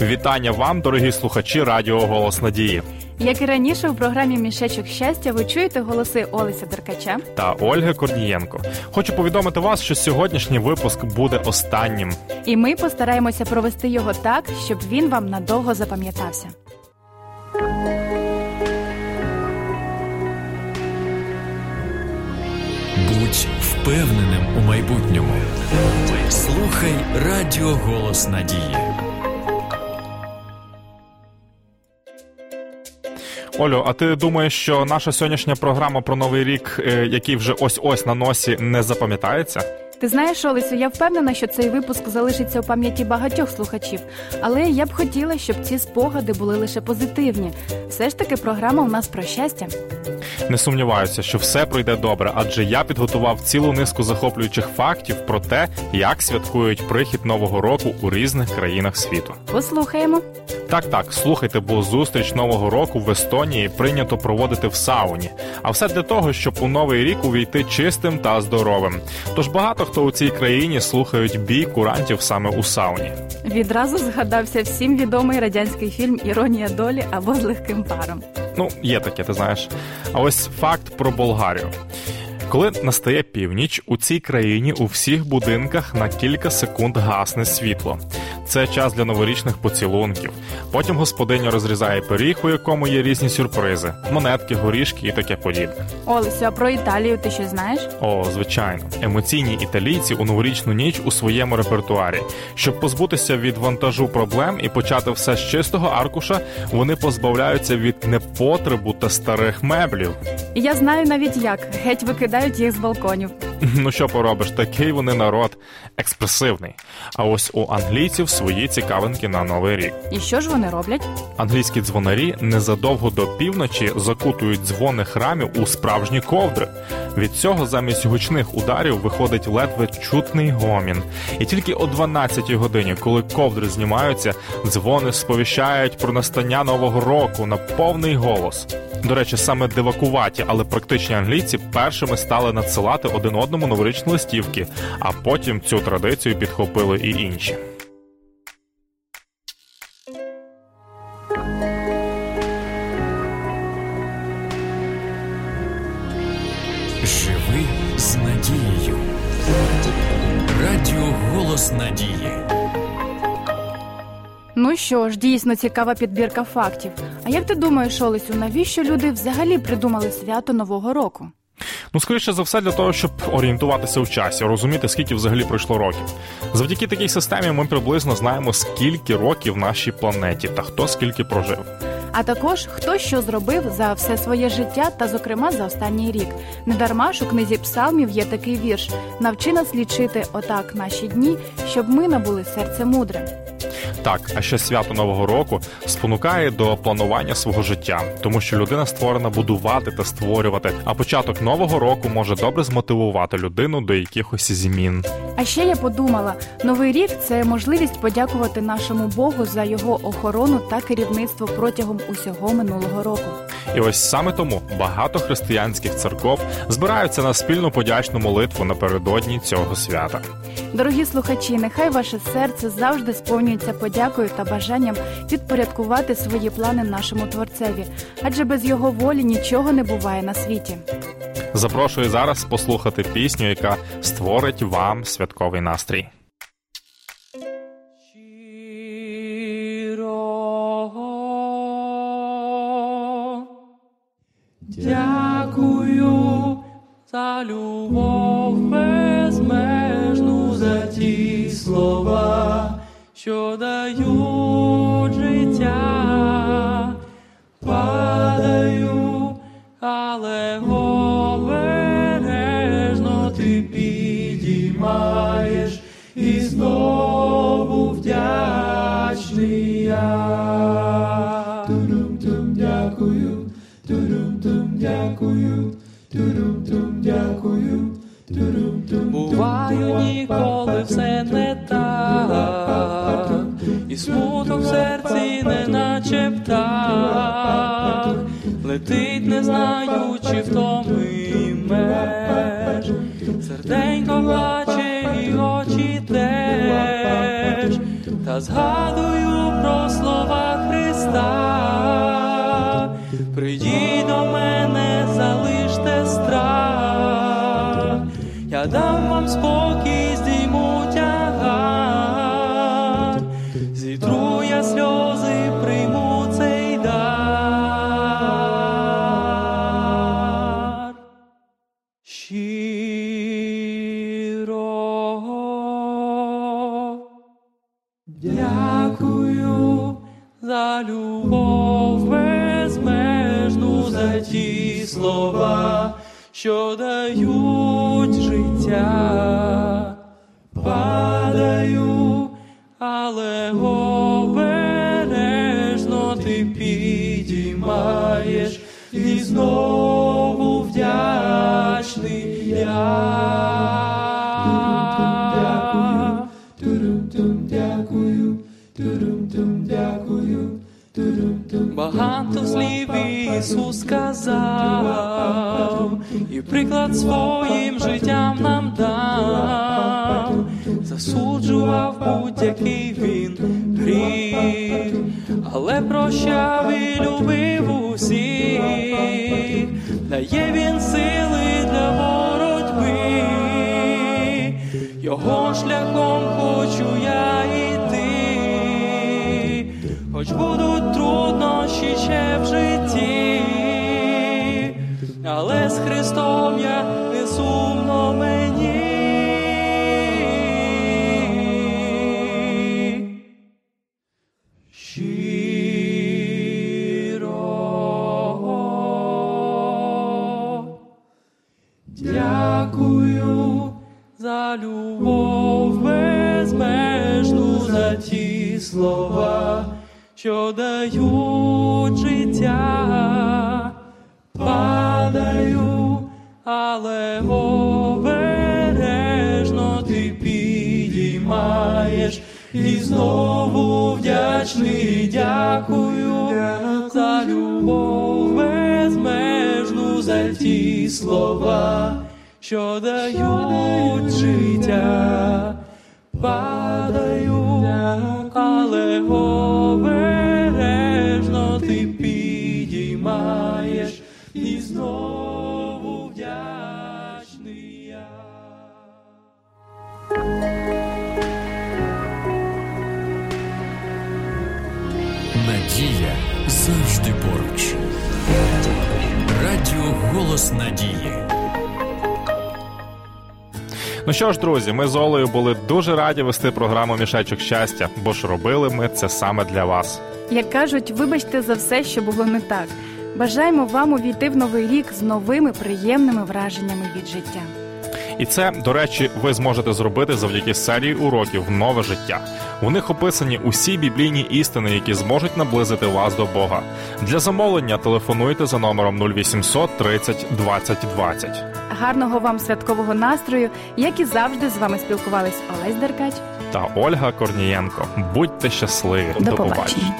Вітання вам, дорогі слухачі Радіо Голос Надії. Як і раніше, у програмі Мішечок щастя ви чуєте голоси Олеся Деркача та Ольги Корнієнко. Хочу повідомити вас, що сьогоднішній випуск буде останнім. І ми постараємося провести його так, щоб він вам надовго запам'ятався. Будь впевненим у майбутньому. Слухай Радіо Голос Надії. Олю, а ти думаєш, що наша сьогоднішня програма про новий рік, е, який вже ось ось на носі, не запам'ятається? Ти знаєш, Олесю, я впевнена, що цей випуск залишиться у пам'яті багатьох слухачів, але я б хотіла, щоб ці спогади були лише позитивні. Все ж таки, програма у нас про щастя. Не сумніваюся, що все пройде добре, адже я підготував цілу низку захоплюючих фактів про те, як святкують прихід нового року у різних країнах світу. Послухаємо. Так, так, слухайте, бо зустріч нового року в Естонії прийнято проводити в сауні. А все для того, щоб у новий рік увійти чистим та здоровим. Тож багато хто у цій країні слухають бій курантів саме у сауні. Відразу згадався всім відомий радянський фільм Іронія долі або з легким паром. Ну, є таке, ти знаєш. А ось факт про Болгарію. Коли настає північ, у цій країні у всіх будинках на кілька секунд гасне світло. Це час для новорічних поцілунків. Потім господиня розрізає пиріг, у якому є різні сюрпризи: монетки, горішки і таке подібне. Олесю, а про Італію ти що знаєш? О, звичайно, емоційні італійці у новорічну ніч у своєму репертуарі. Щоб позбутися від вантажу проблем і почати все з чистого аркуша, вони позбавляються від непотребу та старих меблів. Я знаю навіть як геть викидають їх з балконів. Ну що поробиш, такий вони народ експресивний. А ось у англійців свої цікавинки на новий рік. І що ж вони роблять? Англійські дзвонарі незадовго до півночі закутують дзвони храмів у справжні ковдри. Від цього замість гучних ударів виходить ледве чутний гомін. І тільки о 12-й годині, коли ковдри знімаються, дзвони сповіщають про настання нового року на повний голос. До речі, саме дивакуваті, але практичні англійці першими стали надсилати один одному новорічні листівки, а потім цю традицію підхопили і інші. Живи з надією. Радіо Голос Надії. Ну що ж, дійсно цікава підбірка фактів. А як ти думаєш, Олесю, навіщо люди взагалі придумали свято Нового року? Ну, скоріше за все, для того, щоб орієнтуватися в часі, розуміти, скільки взагалі пройшло років. Завдяки такій системі ми приблизно знаємо, скільки років нашій планеті та хто скільки прожив. А також хто що зробив за все своє життя та, зокрема, за останній рік. Недарма ж у книзі псалмів є такий вірш: навчи нас лічити отак наші дні, щоб ми набули серце мудре. Так, а ще свято Нового року спонукає до планування свого життя, тому що людина створена будувати та створювати. А початок нового року може добре змотивувати людину до якихось змін. А ще я подумала: новий рік це можливість подякувати нашому Богу за його охорону та керівництво протягом усього минулого року. І ось саме тому багато християнських церков збираються на спільну подячну молитву напередодні цього свята. Дорогі слухачі, нехай ваше серце завжди сповнюється подякою та бажанням підпорядкувати свої плани нашому творцеві, адже без його волі нічого не буває на світі. Запрошую зараз послухати пісню, яка створить вам святковий настрій. Дякую за любов безмежну за ті слова, що дають дякую. Буваю ніколи все не так, і смуток в серці не наче птах. Лети світ, не знаючи втоми і меж, серденько плаче і очі теж, та згадую вам спокій, сльози, прийму цей дар. Дякую за любов безмежну, за ті слова, що дають життя. Падаю, але обережно ти підіймаєш і знову вдячний я. Багато слів Ісус сказав, і приклад своїм життям нам дав, засуджував будь-який він гріх, але прощав і любив усіх, дає він сили для боротьби, його шляхом хочу я будуть труднощі ще в житті, але з Христом я не сумно мені. Що дають життя, падаю, але обережно ти підіймаєш. І знову вдячний дякую за любов безмежну, за ті слова, що дають життя, падаю, але обережно Надія завжди поруч. Радіо Голос Надії. Ну що ж, друзі, ми з Олею були дуже раді вести програму Мішечок щастя, бо ж робили ми це саме для вас. Як кажуть, вибачте за все, що було не так. Бажаємо вам увійти в новий рік з новими приємними враженнями від життя. І це, до речі, ви зможете зробити завдяки серії уроків Нове життя. У них описані усі біблійні істини, які зможуть наблизити вас до Бога. Для замовлення телефонуйте за номером 0800 30 20 20. Гарного вам святкового настрою, як і завжди з вами спілкувались Олесь Деркач. Та Ольга Корнієнко. Будьте щасливі. До побачення.